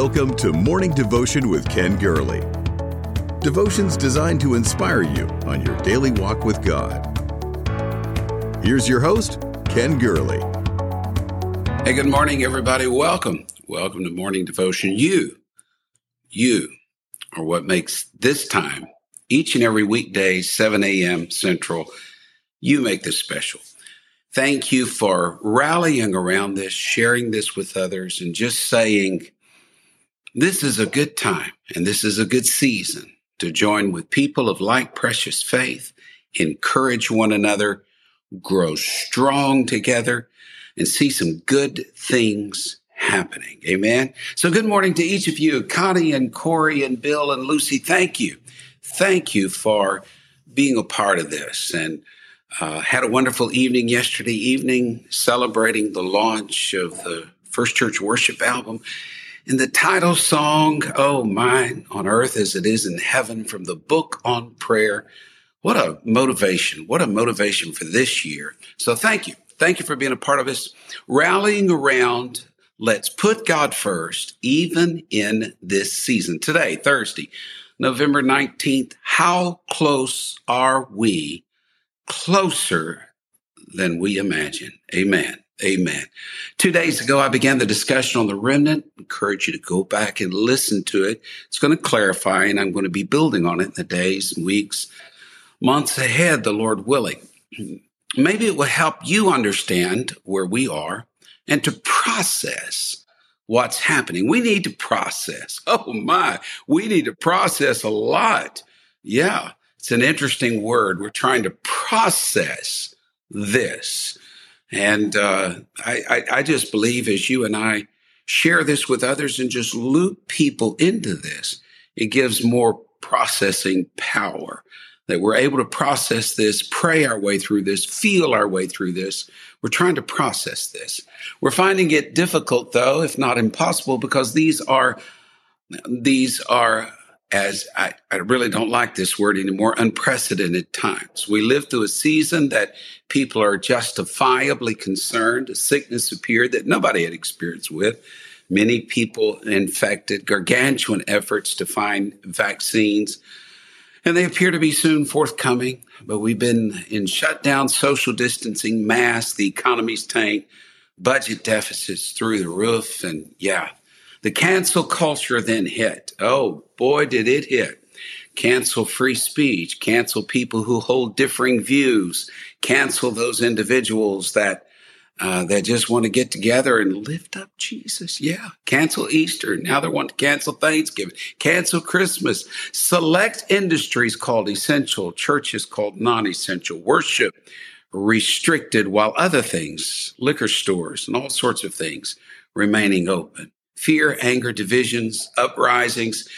Welcome to Morning Devotion with Ken Gurley. Devotions designed to inspire you on your daily walk with God. Here's your host, Ken Gurley. Hey, good morning, everybody. Welcome. Welcome to Morning Devotion. You, you are what makes this time, each and every weekday, 7 a.m. Central, you make this special. Thank you for rallying around this, sharing this with others, and just saying, this is a good time and this is a good season to join with people of like precious faith, encourage one another, grow strong together, and see some good things happening. Amen. So good morning to each of you, Connie and Corey and Bill and Lucy. Thank you. Thank you for being a part of this and uh, had a wonderful evening yesterday evening celebrating the launch of the First Church Worship album. And the title song, Oh Mine on Earth as It Is in Heaven from the book on prayer. What a motivation. What a motivation for this year. So thank you. Thank you for being a part of this. Rallying around, let's put God first, even in this season. Today, Thursday, November 19th, how close are we? Closer than we imagine. Amen. Amen. Two days ago, I began the discussion on the remnant. I encourage you to go back and listen to it. It's going to clarify, and I'm going to be building on it in the days, weeks, months ahead, the Lord willing. Maybe it will help you understand where we are and to process what's happening. We need to process. Oh my, we need to process a lot. Yeah, it's an interesting word. We're trying to process this. And uh, I, I, I just believe as you and I share this with others and just loop people into this, it gives more processing power that we're able to process this, pray our way through this, feel our way through this. We're trying to process this. We're finding it difficult though, if not impossible, because these are, these are as I, I, really don't like this word anymore, unprecedented times. We live through a season that people are justifiably concerned. A sickness appeared that nobody had experience with. Many people infected, gargantuan efforts to find vaccines, and they appear to be soon forthcoming. But we've been in shutdown, social distancing, mass, the economy's tanked, budget deficits through the roof, and yeah, the cancel culture then hit. Oh boy, did it hit. Cancel free speech, cancel people who hold differing views, cancel those individuals that uh, that just want to get together and lift up Jesus. Yeah. Cancel Easter. Now they want to cancel Thanksgiving, cancel Christmas. Select industries called essential, churches called non essential, worship restricted, while other things, liquor stores and all sorts of things, remaining open fear, anger, divisions, uprisings,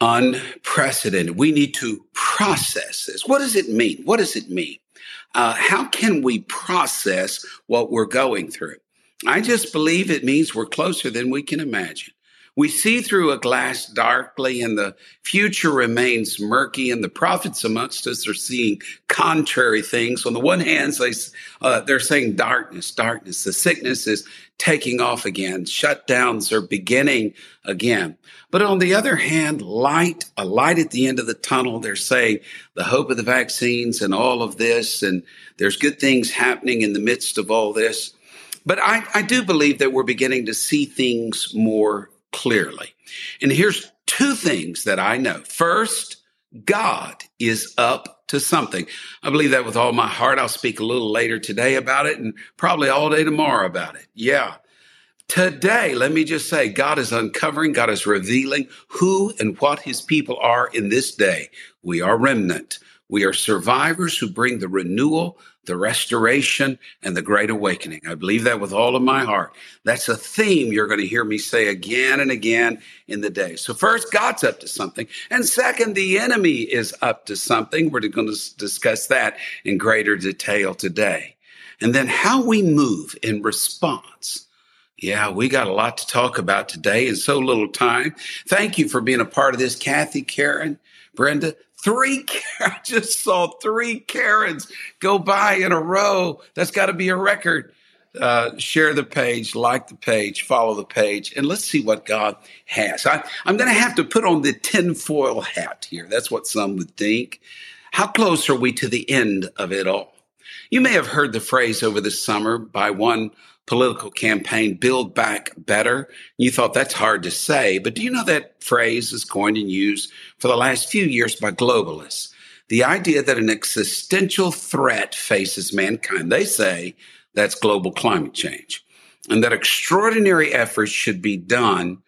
unprecedented. We need to process this. What does it mean? What does it mean? Uh, how can we process what we're going through? I just believe it means we're closer than we can imagine. We see through a glass darkly and the future remains murky and the prophets amongst us are seeing contrary things. On the one hand, they, uh, they're saying darkness, darkness. The sickness is taking off again. Shutdowns are beginning again. But on the other hand, light, a light at the end of the tunnel. They're saying the hope of the vaccines and all of this. And there's good things happening in the midst of all this. But I, I do believe that we're beginning to see things more clearly. And here's two things that I know. First, God is up to something. I believe that with all my heart. I'll speak a little later today about it and probably all day tomorrow about it. Yeah. Today, let me just say, God is uncovering, God is revealing who and what his people are in this day. We are remnant. We are survivors who bring the renewal, the restoration, and the great awakening. I believe that with all of my heart. That's a theme you're going to hear me say again and again in the day. So first, God's up to something. And second, the enemy is up to something. We're going to discuss that in greater detail today. And then how we move in response. Yeah, we got a lot to talk about today and so little time. Thank you for being a part of this, Kathy, Karen, Brenda. Three, I just saw three Karens go by in a row. That's got to be a record. uh, share the page, like the page, follow the page, and let's see what God has. I, I'm going to have to put on the tinfoil hat here. That's what some would think. How close are we to the end of it all? You may have heard the phrase over the summer by one political campaign, build back better. You thought that's hard to say, but do you know that phrase is coined and used for the last few years by globalists? The idea that an existential threat faces mankind. They say that's global climate change and that extraordinary efforts should be done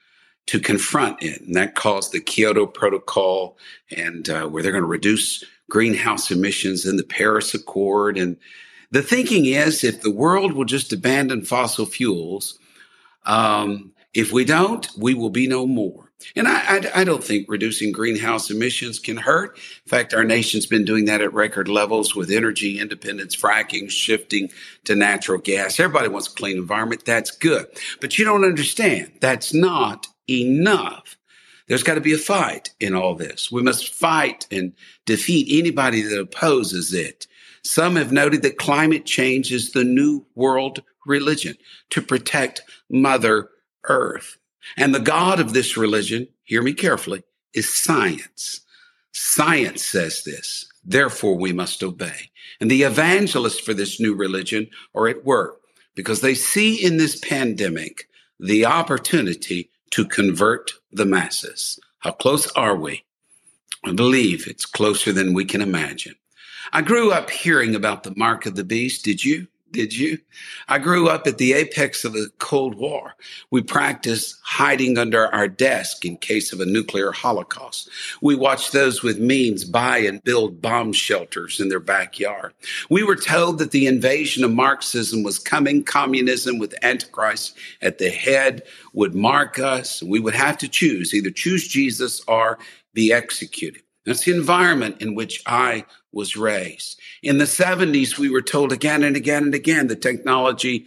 to confront it. And that caused the Kyoto Protocol and uh, where they're going to reduce greenhouse emissions and the Paris Accord. And the thinking is if the world will just abandon fossil fuels, um, if we don't, we will be no more. And I, I, I, don't think reducing greenhouse emissions can hurt. In fact, our nation's been doing that at record levels with energy independence, fracking, shifting to natural gas. Everybody wants a clean environment. That's good. But you don't understand. That's not enough. There's got to be a fight in all this. We must fight and defeat anybody that opposes it. Some have noted that climate change is the new world religion to protect Mother Earth. And the God of this religion, hear me carefully, is science. Science says this. Therefore, we must obey. And the evangelists for this new religion are at work because they see in this pandemic the opportunity to convert the masses. How close are we? I believe it's closer than we can imagine. I grew up hearing about the mark of the beast. Did you? Did you? I grew up at the apex of the Cold War. We practiced hiding under our desk in case of a nuclear holocaust. We watched those with means buy and build bomb shelters in their backyard. We were told that the invasion of Marxism was coming. Communism with Antichrist at the head would mark us. We would have to choose either choose Jesus or be executed. That's the environment in which I was raised. In the 70s, we were told again and again and again the technology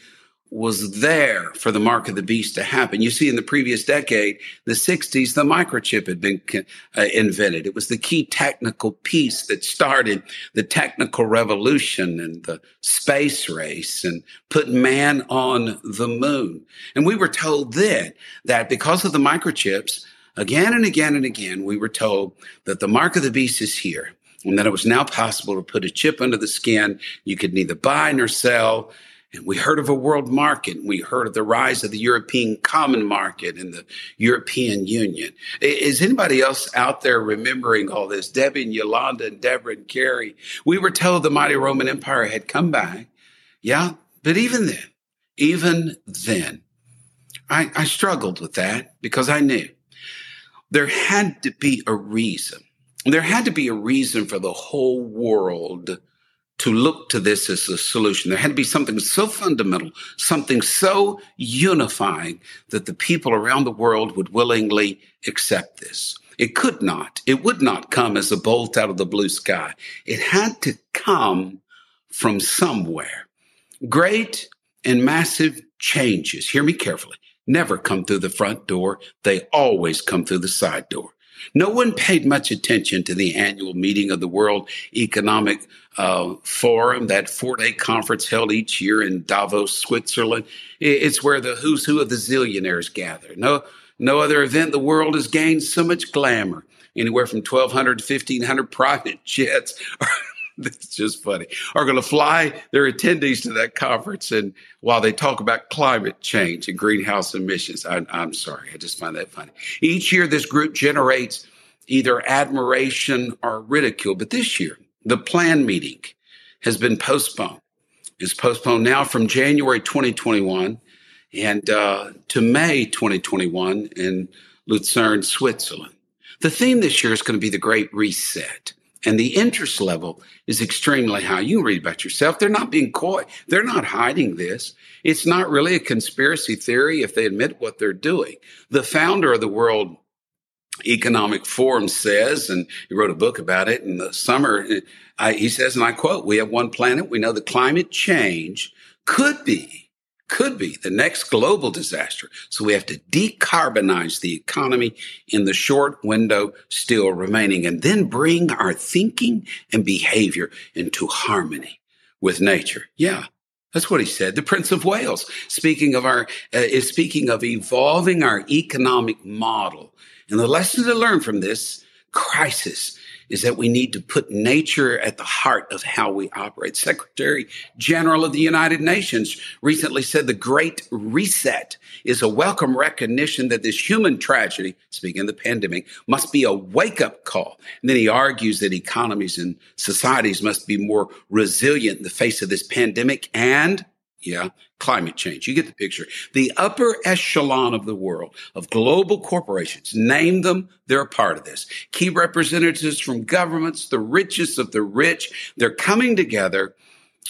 was there for the mark of the beast to happen. You see, in the previous decade, the 60s, the microchip had been uh, invented. It was the key technical piece that started the technical revolution and the space race and put man on the moon. And we were told then that because of the microchips, Again and again and again, we were told that the mark of the beast is here and that it was now possible to put a chip under the skin. You could neither buy nor sell. And we heard of a world market. We heard of the rise of the European common market and the European Union. Is anybody else out there remembering all this? Debbie and Yolanda and Deborah and Carrie. We were told the mighty Roman Empire had come back. Yeah. But even then, even then, I, I struggled with that because I knew there had to be a reason. There had to be a reason for the whole world to look to this as a solution. There had to be something so fundamental, something so unifying that the people around the world would willingly accept this. It could not, it would not come as a bolt out of the blue sky. It had to come from somewhere. Great and massive changes, hear me carefully, never come through the front door. They always come through the side door. No one paid much attention to the annual meeting of the World Economic uh, Forum, that four day conference held each year in Davos, Switzerland. It's where the who's who of the zillionaires gather. No, no other event in the world has gained so much glamour. Anywhere from 1,200 to 1,500 private jets It's just funny. Are going to fly their attendees to that conference, and while they talk about climate change and greenhouse emissions, I, I'm sorry, I just find that funny. Each year, this group generates either admiration or ridicule, but this year, the plan meeting has been postponed. It's postponed now from January 2021 and uh, to May 2021 in Lucerne, Switzerland. The theme this year is going to be the Great Reset. And the interest level is extremely high. You read about yourself. They're not being coy. They're not hiding this. It's not really a conspiracy theory if they admit what they're doing. The founder of the World Economic Forum says, and he wrote a book about it in the summer. I, he says, and I quote, we have one planet. We know that climate change could be could be the next global disaster. So we have to decarbonize the economy in the short window still remaining and then bring our thinking and behavior into harmony with nature. Yeah. That's what he said. The Prince of Wales, speaking of our, uh, is speaking of evolving our economic model. And the lesson to learn from this crisis is that we need to put nature at the heart of how we operate. Secretary General of the United Nations recently said the Great Reset is a welcome recognition that this human tragedy, speaking of the pandemic, must be a wake up call. And then he argues that economies and societies must be more resilient in the face of this pandemic and yeah, climate change. You get the picture. The upper echelon of the world of global corporations, name them, they're a part of this. Key representatives from governments, the richest of the rich, they're coming together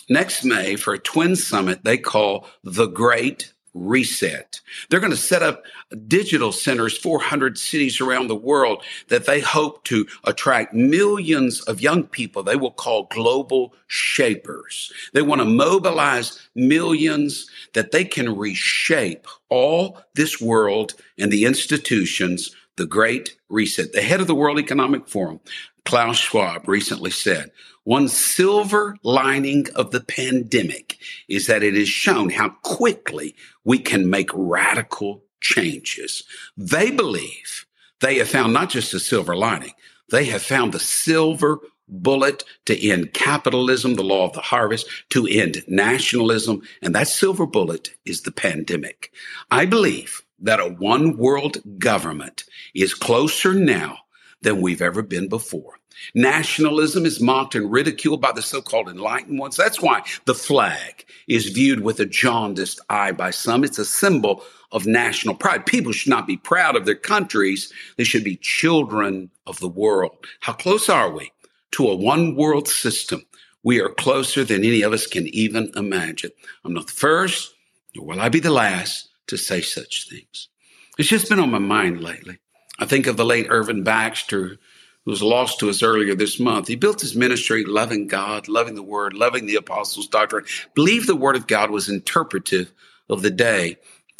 next May for a twin summit they call the Great reset. They're going to set up digital centers, 400 cities around the world that they hope to attract millions of young people they will call global shapers. They want to mobilize millions that they can reshape all this world and the institutions, the great reset. The head of the World Economic Forum, Klaus Schwab recently said, one silver lining of the pandemic is that it has shown how quickly we can make radical changes. They believe they have found not just a silver lining, they have found the silver bullet to end capitalism, the law of the harvest, to end nationalism. And that silver bullet is the pandemic. I believe that a one world government is closer now than we've ever been before. Nationalism is mocked and ridiculed by the so-called enlightened ones. That's why the flag is viewed with a jaundiced eye by some. It's a symbol of national pride. People should not be proud of their countries. They should be children of the world. How close are we to a one world system? We are closer than any of us can even imagine. I'm not the first, nor will I be the last to say such things. It's just been on my mind lately. I think of the late Irvin Baxter, who was lost to us earlier this month. He built his ministry loving God, loving the word, loving the apostles' doctrine, believed the word of God was interpretive of the day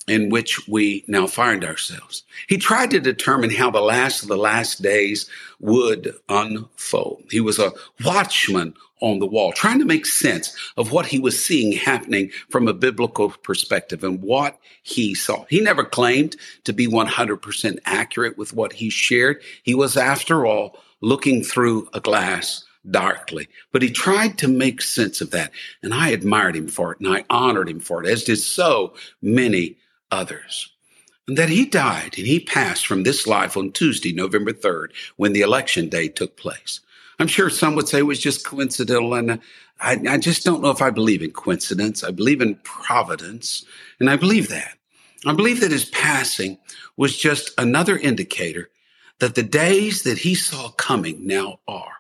in which we now find ourselves. He tried to determine how the last of the last days would unfold. He was a watchman on the wall, trying to make sense of what he was seeing happening from a biblical perspective and what he saw. He never claimed to be 100% accurate with what he shared. He was, after all, looking through a glass darkly, but he tried to make sense of that. And I admired him for it and I honored him for it, as did so many others. And that he died and he passed from this life on Tuesday, November 3rd, when the election day took place. I'm sure some would say it was just coincidental. And I, I just don't know if I believe in coincidence. I believe in providence. And I believe that. I believe that his passing was just another indicator that the days that he saw coming now are.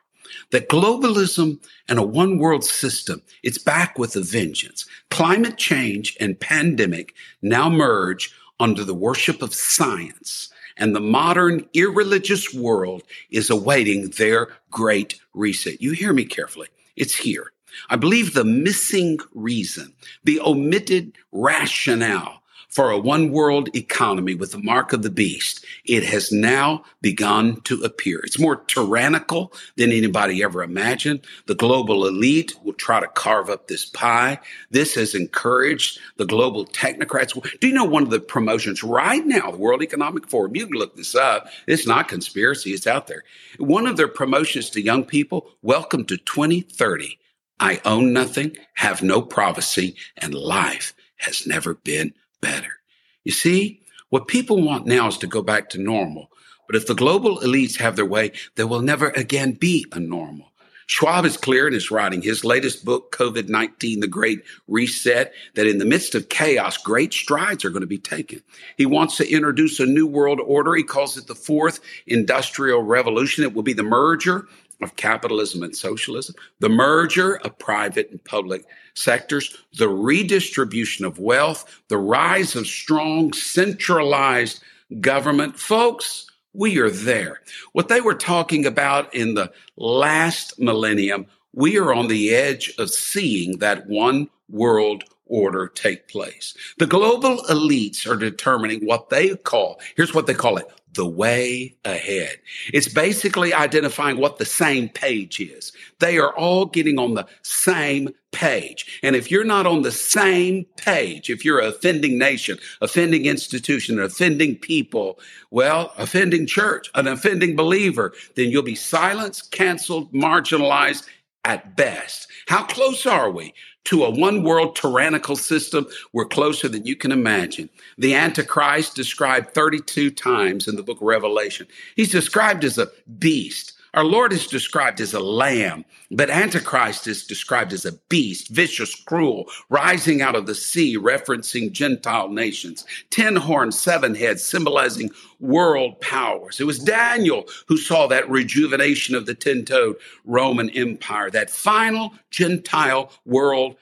That globalism and a one world system, it's back with a vengeance. Climate change and pandemic now merge under the worship of science and the modern irreligious world is awaiting their great reset. You hear me carefully. It's here. I believe the missing reason, the omitted rationale for a one world economy with the mark of the beast, it has now begun to appear. It's more tyrannical than anybody ever imagined. The global elite will try to carve up this pie. This has encouraged the global technocrats. Do you know one of the promotions right now, the World Economic Forum? You can look this up. It's not conspiracy. It's out there. One of their promotions to young people, welcome to 2030. I own nothing, have no privacy, and life has never been better. You see, what people want now is to go back to normal. But if the global elites have their way, there will never again be a normal. Schwab is clear in his writing, his latest book, COVID 19, The Great Reset, that in the midst of chaos, great strides are going to be taken. He wants to introduce a new world order. He calls it the fourth industrial revolution. It will be the merger of capitalism and socialism, the merger of private and public sectors, the redistribution of wealth, the rise of strong centralized government. Folks, we are there. What they were talking about in the last millennium, we are on the edge of seeing that one world order take place. The global elites are determining what they call, here's what they call it, the way ahead. It's basically identifying what the same page is. They are all getting on the same page. And if you're not on the same page, if you're an offending nation, offending institution, offending people, well, offending church, an offending believer, then you'll be silenced, canceled, marginalized at best. How close are we to a one world tyrannical system, we're closer than you can imagine. The Antichrist described 32 times in the book of Revelation. He's described as a beast. Our Lord is described as a lamb, but Antichrist is described as a beast, vicious, cruel, rising out of the sea, referencing Gentile nations. Ten horns, seven heads, symbolizing world powers. It was Daniel who saw that rejuvenation of the ten toed Roman Empire, that final Gentile world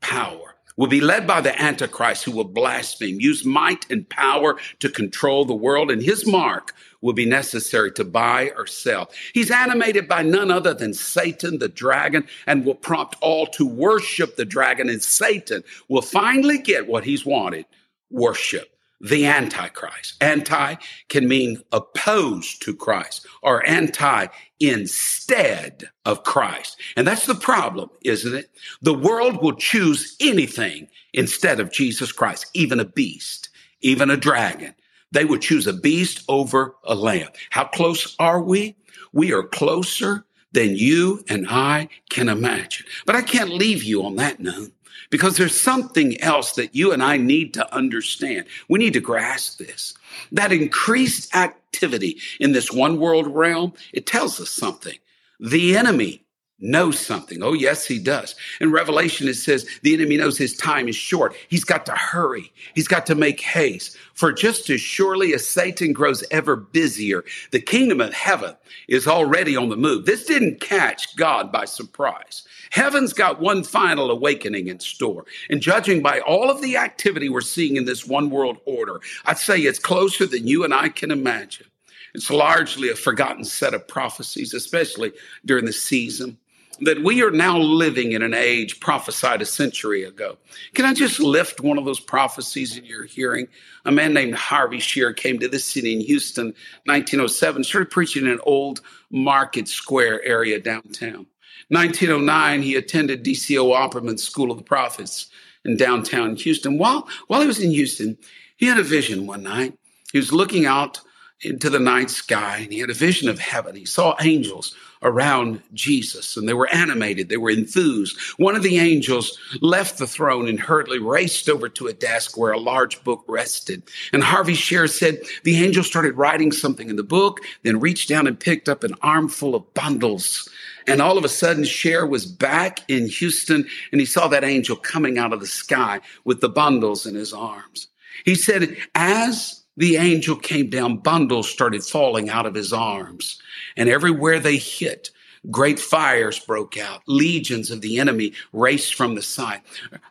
power will be led by the Antichrist who will blaspheme, use might and power to control the world, and his mark will be necessary to buy or sell. He's animated by none other than Satan, the dragon, and will prompt all to worship the dragon, and Satan will finally get what he's wanted worship the Antichrist. Anti can mean opposed to Christ or anti instead of Christ. And that's the problem, isn't it? The world will choose anything instead of Jesus Christ, even a beast, even a dragon. They would choose a beast over a lamb. How close are we? We are closer than you and I can imagine. But I can't leave you on that note because there's something else that you and I need to understand. We need to grasp this. That increased activity in this one world realm, it tells us something. The enemy knows something. Oh, yes, he does. In Revelation, it says the enemy knows his time is short. He's got to hurry. He's got to make haste. For just as surely as Satan grows ever busier, the kingdom of heaven is already on the move. This didn't catch God by surprise. Heaven's got one final awakening in store. And judging by all of the activity we're seeing in this one world order, I'd say it's closer than you and I can imagine. It's largely a forgotten set of prophecies, especially during the season that we are now living in an age prophesied a century ago. Can I just lift one of those prophecies that you're hearing? A man named Harvey Shearer came to this city in Houston, 1907, started preaching in an old market square area downtown. 1909, he attended DCO Opperman's School of the Prophets in downtown Houston. While, while he was in Houston, he had a vision one night. He was looking out into the night sky and he had a vision of heaven. He saw angels around Jesus and they were animated. They were enthused. One of the angels left the throne and hurriedly raced over to a desk where a large book rested. And Harvey Shearer said the angel started writing something in the book, then reached down and picked up an armful of bundles. And all of a sudden, Shearer was back in Houston and he saw that angel coming out of the sky with the bundles in his arms. He said, as the angel came down, bundles started falling out of his arms. And everywhere they hit, great fires broke out. Legions of the enemy raced from the side.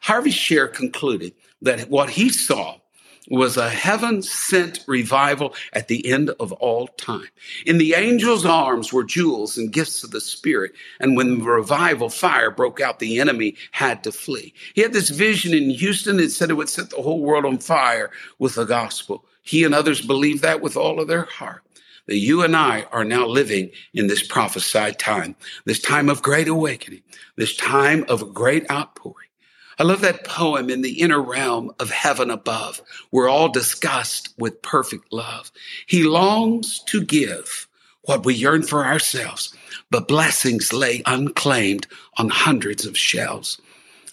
Harvey Shearer concluded that what he saw was a heaven sent revival at the end of all time. In the angel's arms were jewels and gifts of the Spirit. And when the revival fire broke out, the enemy had to flee. He had this vision in Houston and said it would set the whole world on fire with the gospel. He and others believe that with all of their heart. That you and I are now living in this prophesied time, this time of great awakening, this time of great outpouring. I love that poem in the inner realm of heaven above. We're all discussed with perfect love. He longs to give what we yearn for ourselves, but blessings lay unclaimed on hundreds of shelves.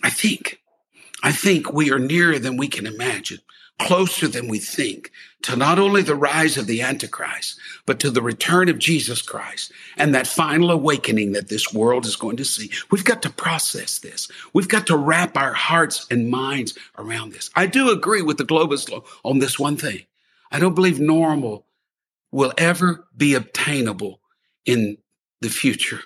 I think, I think we are nearer than we can imagine closer than we think to not only the rise of the Antichrist, but to the return of Jesus Christ and that final awakening that this world is going to see. We've got to process this. We've got to wrap our hearts and minds around this. I do agree with the globalists on this one thing. I don't believe normal will ever be obtainable in the future.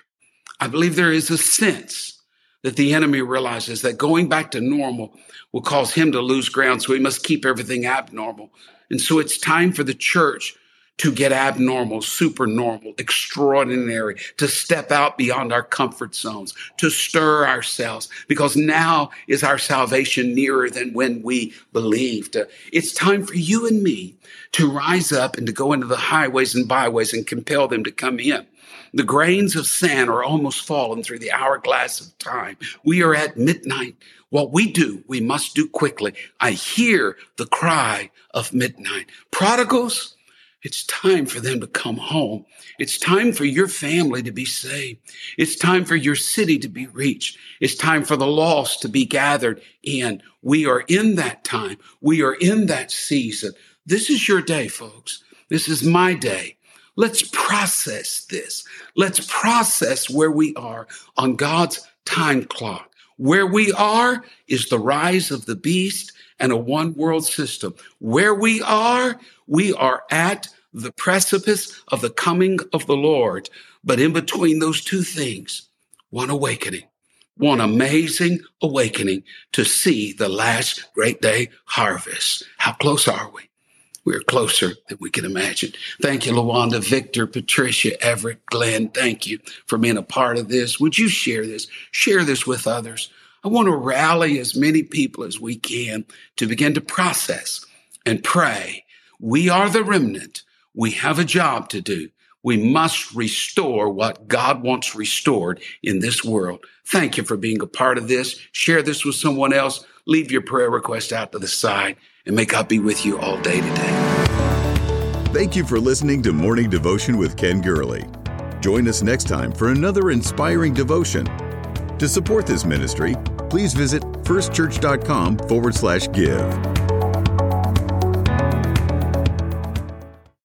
I believe there is a sense that the enemy realizes that going back to normal will cause him to lose ground. So he must keep everything abnormal. And so it's time for the church to get abnormal, supernormal, extraordinary, to step out beyond our comfort zones, to stir ourselves, because now is our salvation nearer than when we believed. It's time for you and me to rise up and to go into the highways and byways and compel them to come in. The grains of sand are almost fallen through the hourglass of time. We are at midnight. What we do, we must do quickly. I hear the cry of midnight. Prodigals, it's time for them to come home. It's time for your family to be saved. It's time for your city to be reached. It's time for the lost to be gathered in. We are in that time. We are in that season. This is your day, folks. This is my day. Let's process this. Let's process where we are on God's time clock. Where we are is the rise of the beast and a one world system. Where we are, we are at the precipice of the coming of the Lord. But in between those two things, one awakening, one amazing awakening to see the last great day harvest. How close are we? We're closer than we can imagine. Thank you, Lawanda, Victor, Patricia, Everett, Glenn. Thank you for being a part of this. Would you share this? Share this with others. I want to rally as many people as we can to begin to process and pray. We are the remnant. We have a job to do. We must restore what God wants restored in this world. Thank you for being a part of this. Share this with someone else. Leave your prayer request out to the side and may God be with you all day today. Thank you for listening to Morning Devotion with Ken Gurley. Join us next time for another inspiring devotion. To support this ministry, please visit firstchurch.com forward slash give.